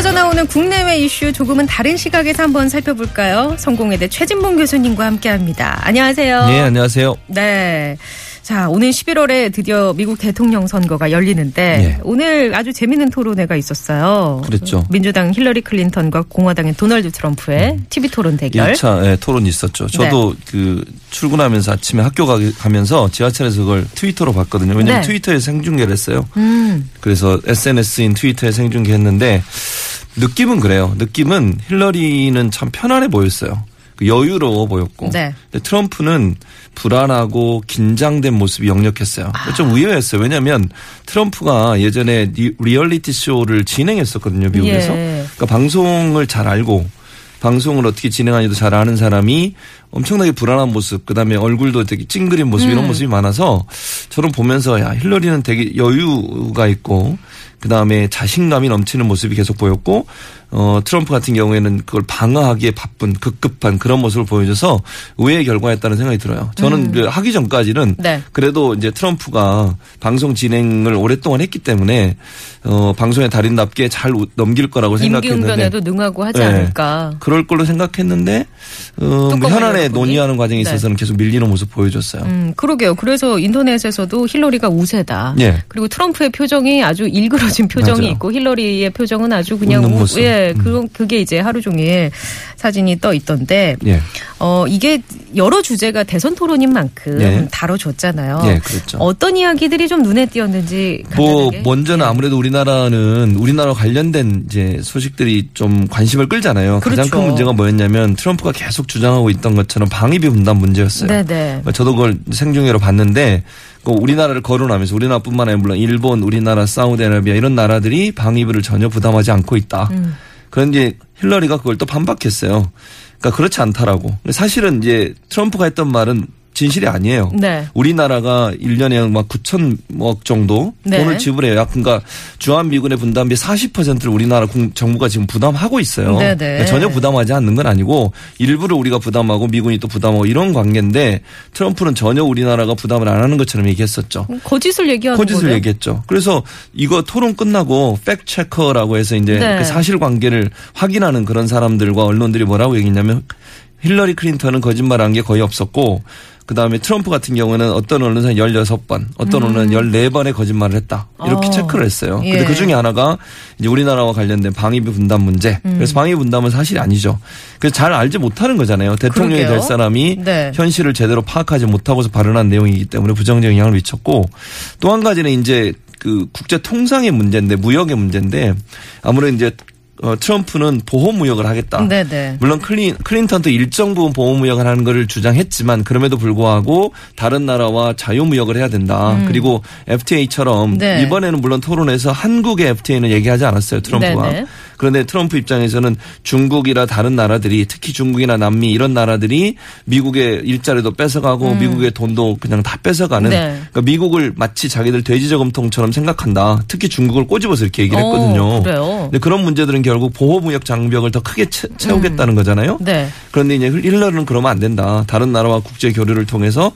쏟아져 나오는 국내외 이슈 조금은 다른 시각에서 한번 살펴볼까요? 성공회대 최진봉 교수님과 함께합니다. 안녕하세요. 네, 안녕하세요. 네. 자, 오늘 11월에 드디어 미국 대통령 선거가 열리는데 예. 오늘 아주 재밌는 토론회가 있었어요. 그랬죠. 민주당 힐러리 클린턴과 공화당의 도널드 트럼프의 TV 토론 대결. 1차 예, 토론이 있었죠. 저도 네. 그 출근하면서 아침에 학교 가, 가면서 지하철에서 그걸 트위터로 봤거든요. 왜냐면 네. 트위터에 생중계를 했어요. 음. 그래서 SNS인 트위터에 생중계했는데 느낌은 그래요. 느낌은 힐러리는 참 편안해 보였어요. 그 여유로워 보였고. 네. 근데 트럼프는 불안하고 긴장된 모습이 역력했어요. 아. 좀 의외였어요. 왜냐하면 트럼프가 예전에 리- 리얼리티 쇼를 진행했었거든요. 미국에서. 예. 그러니까 방송을 잘 알고 방송을 어떻게 진행하는지도 잘 아는 사람이 엄청나게 불안한 모습, 그 다음에 얼굴도 되게 찡그린 모습 음. 이런 모습이 많아서 저는 보면서 야 힐러리는 되게 여유가 있고 그 다음에 자신감이 넘치는 모습이 계속 보였고 어 트럼프 같은 경우에는 그걸 방어하기에 바쁜 급급한 그런 모습을 보여줘서 의외의 결과였다는 생각이 들어요. 저는 그 하기 전까지는 음. 네. 그래도 이제 트럼프가 방송 진행을 오랫동안 했기 때문에 어 방송의 달인답게 잘 우- 넘길 거라고 생각했는데 임기응변에도 능하고 하지 네. 않을까. 그럴 걸로 생각했는데 어, 뭐 현안에? 논의하는 과정에 네. 있어서는 계속 밀리는 모습 보여줬어요. 음, 그러게요. 그래서 인터넷에서도 힐러리가 우세다. 예. 그리고 트럼프의 표정이 아주 일그러진 표정이 맞아요. 있고 힐러리의 표정은 아주 그냥 우. 예, 음. 그 그게 이제 하루 종일 사진이 떠 있던데 예. 어, 이게 여러 주제가 대선 토론인 만큼 예. 다뤄줬잖아요. 예, 그렇죠. 어떤 이야기들이 좀 눈에 띄었는지 뭐 간단하게. 먼저는 아무래도 우리나라는 우리나라 관련된 이제 소식들이 좀 관심을 끌잖아요. 가장 그렇죠. 큰 문제가 뭐였냐면 트럼프가 계속 주장하고 있던 것처럼 방위비 분담 문제였어요. 네네. 저도 그걸 생중계로 봤는데 그 우리나라를 거론하면서 우리나라뿐만 아니라 물론 일본, 우리나라, 사우디아라비아 이런 나라들이 방위비를 전혀 부담하지 않고 있다. 음. 그런데 힐러리가 그걸 또 반박했어요. 그러니까 그렇지 않다라고. 사실은 이제 트럼프가 했던 말은 진실이 아니에요. 네. 우리나라가 1년에 막 9천억 정도 네. 돈을 지불해요. 약 그러니까 주한미군의 분담비 40%를 우리나라 공- 정부가 지금 부담하고 있어요. 네네. 그러니까 전혀 부담하지 않는 건 아니고 일부를 우리가 부담하고 미군이 또 부담하고 이런 관계인데 트럼프는 전혀 우리나라가 부담을 안 하는 것처럼 얘기했었죠. 거짓을 얘기하는 거짓을 거죠. 얘기했죠. 그래서 이거 토론 끝나고 팩 체커라고 해서 이제 네. 그 사실관계를 확인하는 그런 사람들과 언론들이 뭐라고 얘기했냐면 힐러리 클린턴은 거짓말한 게 거의 없었고 그 다음에 트럼프 같은 경우는 어떤 언론사 16번, 어떤 언론은 14번의 거짓말을 했다. 이렇게 어. 체크를 했어요. 예. 근데 그 중에 하나가 이제 우리나라와 관련된 방위비 분담 문제. 음. 그래서 방위비 분담은 사실이 아니죠. 그래서 잘 알지 못하는 거잖아요. 대통령이 그러게요. 될 사람이 네. 현실을 제대로 파악하지 못하고서 발언한 내용이기 때문에 부정적 영향을 미쳤고 또 한 가지는 이제 그 국제 통상의 문제인데 무역의 문제인데 아무래도 이제 어, 트럼프는 보호 무역을 하겠다. 네네. 물론 클린, 클린턴도 일정 부분 보호 무역을 하는 것을 주장했지만 그럼에도 불구하고 다른 나라와 자유 무역을 해야 된다. 그리고 FTA처럼 음. 네. 이번에는 물론 토론에서 한국의 FTA는 얘기하지 않았어요. 트럼프가. 네네. 그런데 트럼프 입장에서는 중국이나 다른 나라들이 특히 중국이나 남미 이런 나라들이 미국의 일자리도 뺏어가고 미국의 돈도 그냥 다 뺏어가는 음. 네. 그러니까 미국을 마치 자기들 돼지 저금통처럼 생각한다. 특히 중국을 꼬집어서 이렇게 얘기를 어, 했거든요. 그래요? 근데 그런 문제들은 결국 보호무역 장벽을 더 크게 채, 채우겠다는 거잖아요. 네. 그런데 이제 힐러리는 그러면 안 된다. 다른 나라와 국제 교류를 통해서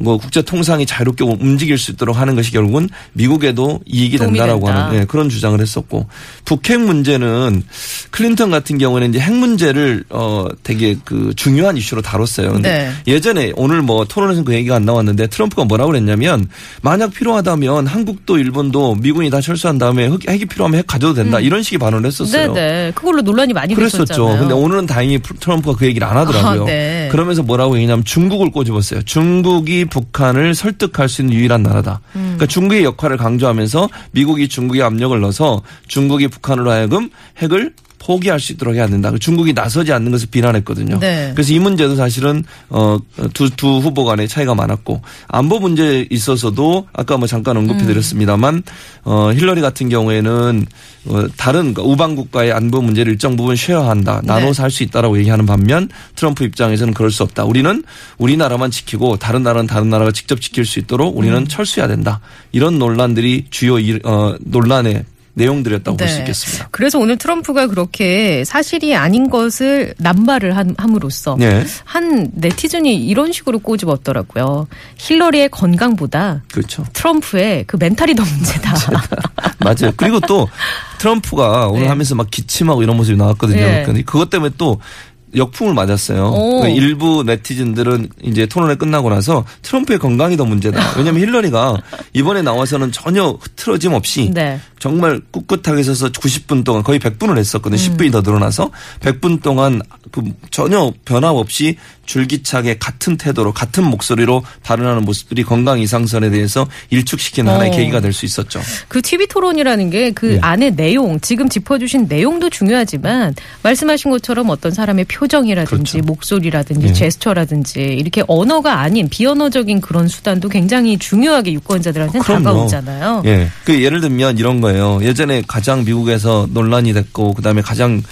뭐 국제 통상이 자유롭게 움직일 수 있도록 하는 것이 결국은 미국에도 이익이 된다라고 된다. 하는 예, 그런 주장을 했었고 북핵 문제는 클린턴 같은 경우는 이제 핵 문제를 어 되게 그 중요한 이슈로 다뤘어요. 근데 네. 예전에 오늘 뭐 토론에서 그 얘기가 안 나왔는데 트럼프가 뭐라고 그랬냐면 만약 필요하다면 한국도 일본도 미군이 다 철수한 다음에 핵- 핵이 필요하면 핵 가져도 된다 이런 식의 발언을 했었어요. 음. 네네. 그걸로 논란이 많이 그랬었죠. 됐었잖아요. 근데 오늘은 다행히 트럼프가 그 얘기를 안 하더라고요. 아, 네. 그러면서 뭐라고 얘기냐면 중국을 꼬집었어요. 중국이 북한을 설득할 수 있는 유일한 나라다. 음. 그러니까 중국의 역할을 강조하면서 미국이 중국에 압력을 넣어서 중국이 북한으로 하여금 핵을 포기할 수 있도록 해야 된다. 중국이 나서지 않는 것을 비난했거든요. 네. 그래서 이 문제도 사실은 어두 두 후보 간의 차이가 많았고 안보 문제에 있어서도 아까 뭐 잠깐 언급해 드렸습니다만 어 힐러리 같은 경우에는 어 다른 그러니까 우방 국가의 안보 문제를 일정 부분 쉐어한다. 나눠서 할수 있다라고 얘기하는 반면 트럼프 입장에서는 그럴 수 없다. 우리는 우리나라만 지키고 다른 나라는 다른 나라가 직접 지킬 수 있도록 우리는 철수해야 된다. 이런 논란들이 주요 일- 어 논란의 내용들이었다고 볼수 네. 있겠습니다. 그래서 오늘 트럼프가 그렇게 사실이 아닌 것을 남발을 한- 함으로써 네. 한 네티즌이 이런 식으로 꼬집었더라고요. 힐러리의 건강보다 그렇죠. 트럼프의 그 멘탈이 더 문제다. 맞아요. 그리고 또 트럼프가 오늘 네. 하면서 막 기침하고 이런 모습이 나왔거든요. 네. 근데 그것 때문에 또 역풍을 맞았어요. 오. 그 일부 네티즌들은 이제 토론회 끝나고 나서 트럼프의 건강이 더 문제다. 왜냐하면 힐러리가 이번에 나와서는 전혀 흐트러짐 없이 네. 정말 꿋꿋하게 서서 90분 동안 거의 100분을 했었거든요. 10분이 더 늘어나서 100분 동안 그 전혀 변화 없이 줄기차게 같은 태도로 같은 목소리로 발언하는 모습들이 건강 이상선에 대해서 일축시키는 하나의 어. 계기가 될 수 있었죠. 그 TV 토론이라는 게그 네. 안에 내용, 지금 짚어주신 내용도 중요하지만 말씀하신 것처럼 어떤 사람의 표 정이라든지 그렇죠. 목소리라든지 네. 제스처라든지 이렇게 언어가 아닌 비언어적인 그런 수단도 굉장히 중요하게 유권자들한테 그럼요. 다가오잖아요. 예. 그 예를 들면 이런 거예요. 예전에 가장 미국에서 논란이 됐고 그다음에 가장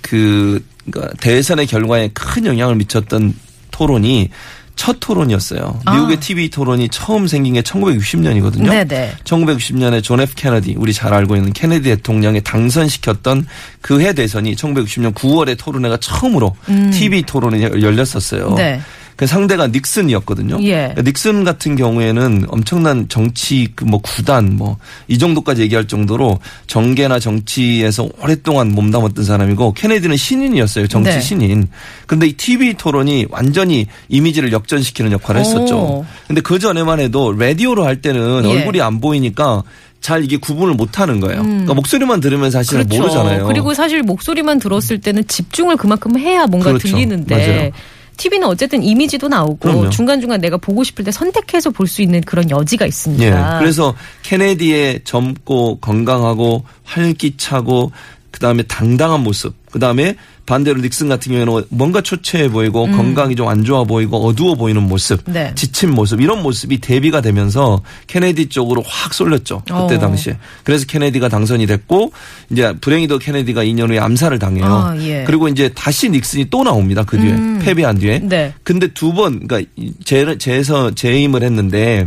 그 그러니까 대선의 결과에 큰 영향을 미쳤던 토론이 첫 토론이었어요. 아. 미국의 TV 토론이 처음 생긴 게 1960년이거든요. 네네. 1960년에 존 F 케네디 우리 잘 알고 있는 케네디 대통령이 당선시켰던 그 해 대선이 1960년 9월에 토론회가 처음으로 TV 토론이 열렸었어요. 음. 네. 그 상대가 닉슨이었거든요. 예. 닉슨 같은 경우에는 엄청난 정치 그뭐 구단 뭐 이 정도까지 얘기할 정도로 정계나 정치에서 오랫동안 몸담았던 사람이고 케네디는 신인이었어요. 정치 네. 신인. 근데 이 TV 토론이 완전히 이미지를 역전시키는 역할을 했었죠. 오. 근데 그 전에만 해도 라디오로 할 때는 예. 얼굴이 안 보이니까 잘 이게 구분을 못 하는 거예요. 그러니까 목소리만 들으면 사실 은 모르잖아요. 음. 그렇죠. 그리고 사실 목소리만 들었을 때는 집중을 그만큼 해야 뭔가 그렇죠. 들리는데 맞아요. TV는 어쨌든 이미지도 나오고 그럼요. 중간중간 내가 보고 싶을 때 선택해서 볼 수 있는 그런 여지가 있으니까. 예. 그래서 케네디의 젊고 건강하고 활기차고 그 다음에 당당한 모습. 그 다음에 반대로 닉슨 같은 경우에는 뭔가 초췌해 보이고 건강이 좀 안 좋아 보이고 어두워 보이는 모습, 음. 네. 지친 모습 이런 모습이 대비가 되면서 케네디 쪽으로 확 쏠렸죠. 그때 어. 당시에. 그래서 케네디가 당선이 됐고 이제 불행히도 케네디가 2년 후에 암살을 당해요. 아, 예. 음. 그리고 이제 다시 닉슨이 또 나옵니다. 그 뒤에 패배한 뒤에. 네. 근데 두 번, 그러니까 재, 재서 재임을 했는데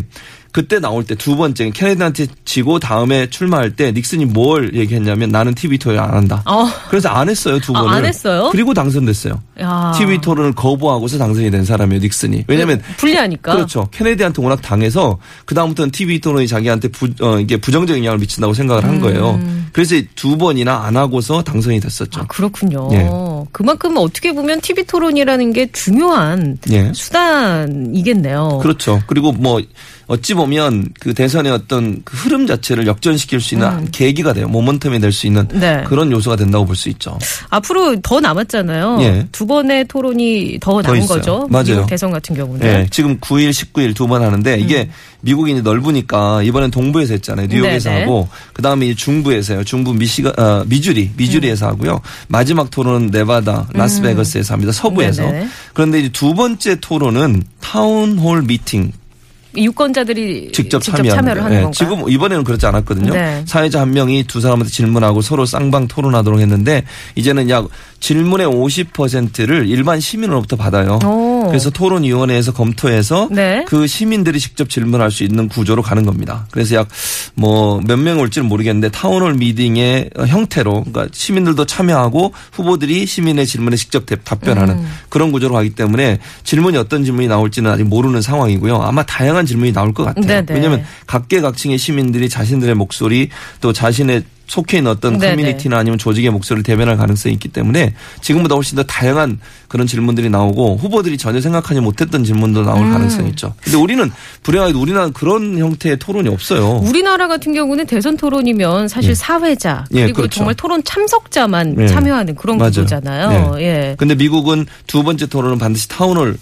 그때 나올 때 두 번째 케네디한테 지고 다음에 출마할 때 닉슨이 뭘 얘기했냐면 나는 TV 토론 안 한다. 어. 그래서 안 했어요 두 아, 번을. 안 했어요? 그리고 당선됐어요. 야. TV 토론을 거부하고서 당선이 된 사람이에요 닉슨이. 왜냐하면 불리하니까. 그렇죠. 케네디한테 워낙 당해서 그 다음부터는 TV 토론이 자기한테 부, 어, 이게 부정적인 영향을 미친다고 생각을 한 거예요. 그래서 두 번이나 안 하고서 당선이 됐었죠. 음. 아, 그렇군요. 예. 그만큼 어떻게 보면 TV 토론이라는 게 중요한 예. 수단이겠네요. 그렇죠. 그리고 뭐 어찌 보면 그 대선의 어떤 그 흐름 자체를 역전시킬 수 있는 계기가 돼요. 모멘텀이 될 수 있는 음. 네. 그런 요소가 된다고 볼 수 있죠. 앞으로 더 남았잖아요. 예. 두 번의 토론이 더 더 남은 있어요. 거죠. 맞아요. 대선 같은 경우는. 네. 지금 9일, 19일 두 번 하는데 이게 음. 미국이 넓으니까 이번엔 동부에서 했잖아요. 뉴욕에서 네네. 하고 그다음에 중부에서 해요. 중부 미시가 어, 미주리, 미주리에서 음. 하고요. 마지막 토론은 네바다, 라스베가스에서 합니다. 서부에서. 네네. 그런데 이제 두 번째 토론은 town hall meeting 유권자들이 직접, 직접 참여하는 참여를. 하는 예, 건가요? 지금 이번에는 그렇지 않았거든요. 네. 사회자 한 명이 두 사람한테 질문하고 서로 쌍방 토론하도록 했는데 이제는 약 질문의 50%를 일반 시민으로부터 받아요. 오. 그래서 토론위원회에서 검토해서 네. 그 시민들이 직접 질문할 수 있는 구조로 가는 겁니다. 그래서 약 뭐 몇 명 올지는 모르겠는데 town hall meeting의 형태로 그러니까 시민들도 참여하고 후보들이 시민의 질문에 직접 대- 답변하는 음. 그런 구조로 가기 때문에 질문이 어떤 질문이 나올지는 아직 모르는 상황이고요. 아마 다양한 질문이 나올 것 같아요. 네네. 왜냐하면 각계각층의 시민들이 자신들의 목소리 또 자신의 속해 있는 어떤 네네. 커뮤니티나 아니면 조직의 목소리를 대변할 가능성이 있기 때문에 지금보다 훨씬 더 다양한 그런 질문들이 나오고 후보들이 전혀 생각하지 못했던 질문도 나올 음. 가능성이 있죠. 근데 우리는 불행하게도 우리나라는 그런 형태의 토론이 없어요. 우리나라 같은 경우는 대선 토론이면 사실 사회자 예, 그리고 그렇죠. 정말 토론 참석자만 예. 참여하는 그런 맞아요. 구조잖아요. 예. 예. 근데 미국은 두 번째 토론은 반드시 town hall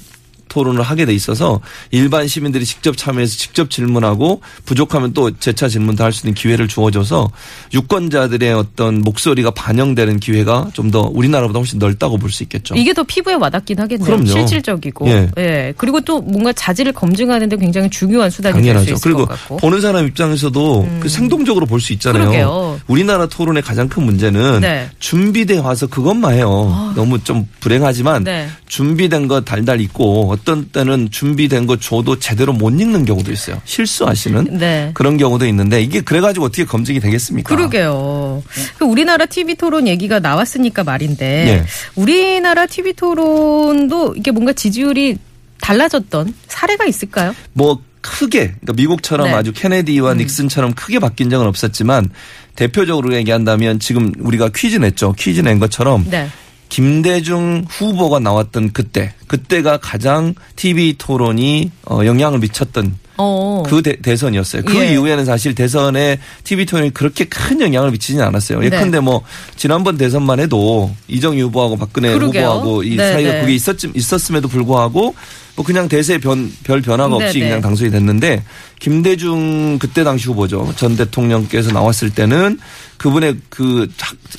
토론을 하게 돼 있어서 일반 시민들이 직접 참여해서 직접 질문하고 부족하면 또 재차 질문도 할 수 있는 기회를 주어줘서 유권자들의 어떤 목소리가 반영되는 기회가 좀 더 우리나라보다 훨씬 넓다고 볼 수 있겠죠. 이게 더 피부에 와닿긴 하겠네요. 그럼요. 실질적이고. 예. 예. 그리고 또 뭔가 자질을 검증하는데 굉장히 중요한 수단이 될 수. 있을 그리고 것 같고. 보는 사람 입장에서도 그 생동적으로 볼 수 있잖아요. 그러게요. 우리나라 토론의 가장 큰 문제는 네. 준비돼 와서 그것만 해요. 너무 좀 불행하지만 네. 준비된 거 달달 있고 어떤 때는 준비된 거 줘도 제대로 못 읽는 경우도 있어요. 실수하시는 네. 그런 경우도 있는데 이게 그래가지고 어떻게 검증이 되겠습니까? 그러게요. 그 우리나라 TV 토론 얘기가 나왔으니까 말인데 예. 우리나라 TV 토론도 이게 뭔가 지지율이 달라졌던 사례가 있을까요? 뭐 크게 그러니까 미국처럼 네. 음. 아주 케네디와 닉슨처럼 크게 바뀐 적은 없었지만 대표적으로 얘기한다면 지금 우리가 퀴즈 냈죠. 퀴즈 낸 것처럼 네. 김대중 후보가 나왔던 그때 그때가 가장 TV 토론이 어, 영향을 미쳤던 어. 그 대, 선이었어요그 예. 이후에는 사실 대선에 TV 토론이 그렇게 큰 영향을 미치지는 않았어요. 네. 예컨대 뭐 지난번 대선만 해도 이정희 후보하고 박근혜 그러게요. 후보하고 이 네, 사이가 네. 그게 있었 있었음에도 불구하고 뭐 그냥 대세 변, 별 변화가 없이 네, 네. 그냥 당선이 됐는데 김대중 그때 당시 후보죠. 전 대통령께서 나왔을 때는 그분의 그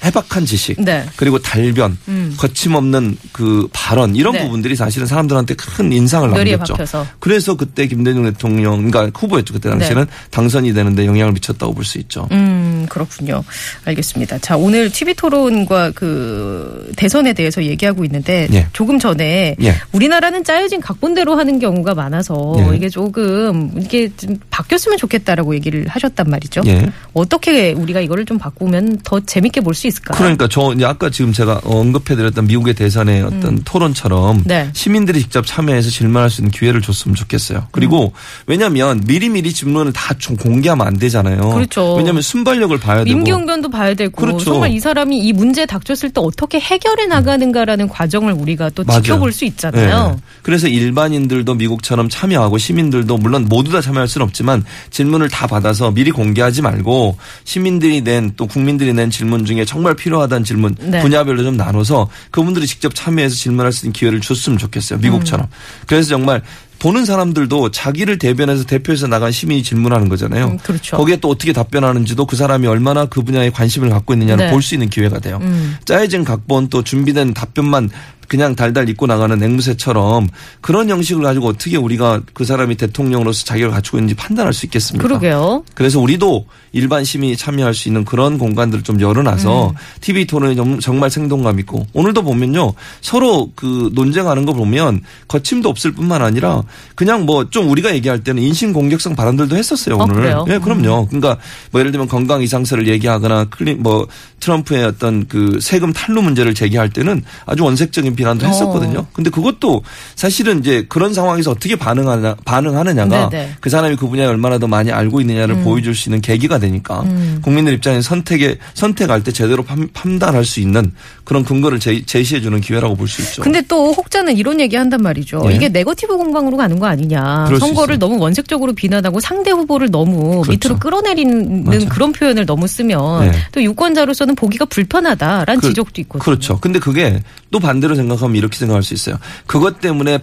해박한 지식 네. 그리고 달변 음. 거침없는 그 발언 이런 네. 부분들이 사실은 사람들한테 큰 인상을 남겼죠. 그래서 그때 김대중 대통령 그러니까 후보였죠. 그때 당시에는 당선이 되는데 영향을 미쳤다고 볼 수 있죠. 음, 그렇군요. 알겠습니다. 자, 오늘 TV 토론과 그 대선에 대해서 얘기하고 있는데 예. 조금 전에 예. 우리나라는 짜여진 각본 대로 하는 경우가 많아서 예. 이게 조금 이게 좀 바뀌었으면 좋겠다라고 얘기를 하셨단 말이죠. 예. 어떻게 우리가 이거를 좀 바꾸면 더 재밌게 볼 수 있을까요? 그러니까 저 이제 아까 지금 제가 언급해드렸던 미국의 대선의 어떤 토론처럼 네. 시민들이 직접 참여해서 질문할 수 있는 기회를 줬으면 좋겠어요. 그리고 왜냐하면 미리미리 질문을 다 좀 공개하면 안 되잖아요. 그렇죠. 왜냐하면 순발력을 봐야 되고. 임기응변도 봐야 되고 그렇죠. 정말 이 사람이 이 문제에 닥쳤을 때 어떻게 해결해 나가는가라는 과정을 우리가 또 맞아요. 지켜볼 수 있잖아요. 네. 그래서 일반 인들도 미국처럼 참여하고 시민들도 물론 모두 다 참여할 수는 없지만 질문을 다 받아서 미리 공개하지 말고 시민들이 낸 또 국민들이 낸 질문 중에 정말 필요하다는 질문 네. 분야별로 좀 나눠서 그분들이 직접 참여해서 질문할 수 있는 기회를 줬으면 좋겠어요. 미국처럼. 음. 그래서 정말 보는 사람들도 자기를 대변해서 대표해서 나간 시민이 질문하는 거잖아요. 음, 그렇죠. 거기에 또 어떻게 답변하는지도 그 사람이 얼마나 그 분야에 관심을 갖고 있느냐를 네. 볼수 있는 기회가 돼요. 음. 짜여진 각본 또 준비된 답변만 그냥 달달 읽고 나가는 앵무새처럼 그런 형식을 가지고 어떻게 우리가 그 사람이 대통령으로서 자격을 갖추고 있는지 판단할 수 있겠습니까? 그러게요. 그래서 우리도 일반 시민이 참여할 수 있는 그런 공간들을 좀 열어놔서 TV 토론이 정- 정말 생동감 있고 오늘도 보면요 서로 그 논쟁하는 거 보면 거침도 없을 뿐만 아니라 그냥 뭐 좀 우리가 얘기할 때는 인신 공격성 발언들도 했었어요 어, 오늘. 그래요? 예, 그럼요. 그러니까 뭐 예를 들면 건강 이상세를 얘기하거나 클린 뭐 트럼프의 어떤 그 세금 탈루 문제를 제기할 때는 아주 원색적인 비난도 어. 했었거든요. 근데 그것도 사실은 이제 그런 상황에서 어떻게 반응하냐 반응하느냐가 네네. 그 사람이 그 분야에 얼마나 더 많이 알고 있느냐를 보여줄 수 있는 계기가 되니까 음. 국민들 입장에 선택에 선택할 때 제대로 판, 판단할 수 있는 그런 근거를 제, 제시해 주는 기회라고 볼 수 있죠. 근데 또 혹자는 이런 얘기 한단 말이죠. 예. 이게 네거티브 공방으로 가는 거 아니냐. 선거를. 너무 원색적으로 비난하고 상대 후보를 너무 그렇죠. 밑으로 끌어내리는 맞아요. 그런 표현을 너무 쓰면 네. 또 유권자로서는 보기가 불편하다라는 그- 지적도 있거든요. 그렇죠. 근데 그게 또 반대로 생각하면 이렇게 생각할 수 있어요. 그것 때문에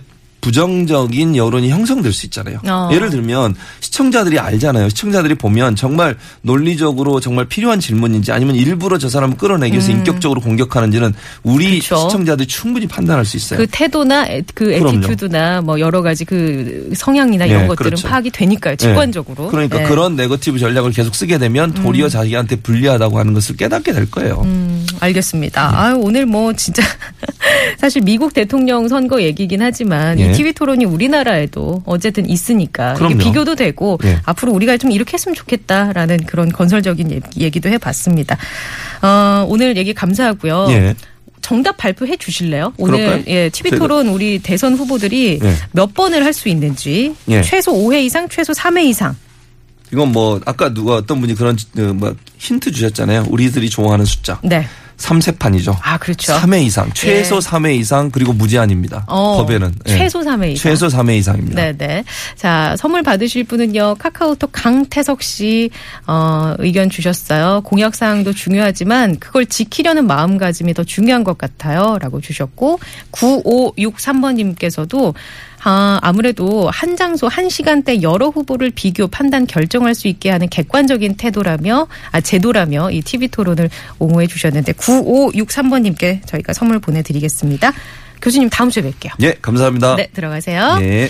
부정적인 여론이 형성될 수 있잖아요. 어. 예를 들면 시청자들이 알잖아요. 시청자들이 보면 정말 논리적으로 정말 필요한 질문인지 아니면 일부러 저 사람을 끌어내기 위해서 인격적으로 공격하는지는 우리 음. 그렇죠. 시청자들이 충분히 판단할 수 있어요. 그 태도나 에- 그. attitude나 뭐 여러 가지 그 성향이나 이런 네, 것들은 그렇죠. 파악이 되니까요. 직관적으로. 네. 그러니까 네. 그런 네거티브 전략을 계속 쓰게 되면 도리어 자기한테 불리하다고 하는 것을 깨닫게 될 거예요. 음, 알겠습니다. 네. 아유, 오늘 뭐 진짜 사실 미국 대통령 선거 얘기긴 하지만 TV 토론이 우리나라에도 어쨌든 있으니까 그럼요. 비교도 되고 예. 앞으로 우리가 좀 이렇게 했으면 좋겠다라는 그런 건설적인 얘기- 얘기도 해봤습니다. 어, 오늘 얘기 감사하고요. 예. 정답 발표해 주실래요? 오늘 그럴까요? 예, TV 토론 우리 대선 후보들이 예. 몇 번을 할 수 있는지 예. 최소 5회 이상, 최소 3회 이상. 이건 뭐 아까 누가 어떤 분이 그런 어, 뭐 힌트 주셨잖아요. 우리들이 좋아하는 숫자. 네. 3세판이죠. 아, 그렇죠. 3회 이상, 최소 예. 3회 이상 그리고 무제한입니다. 어, 법에는 예. 최소 3회 이상. 최소 3회 이상입니다. 네 네. 자, 선물 받으실 분은요, 카카오톡 강태석 씨, 어, 의견 주셨어요. 공약 사항도 중요하지만 그걸 지키려는 마음가짐이 더 중요한 것 같아요. 라고 주셨고, 9563번 님께서도 아, 아무래도 한 장소 한 시간대 여러 후보를 비교 판단 결정할 수 있게 하는 객관적인 태도라며 아 제도라며 이 TV 토론을 옹호해 주셨는데 9563번 님께 저희가 선물 보내 드리겠습니다. 교수님 다음 주에 뵐게요. 예, 감사합니다. 네, 들어가세요. 예.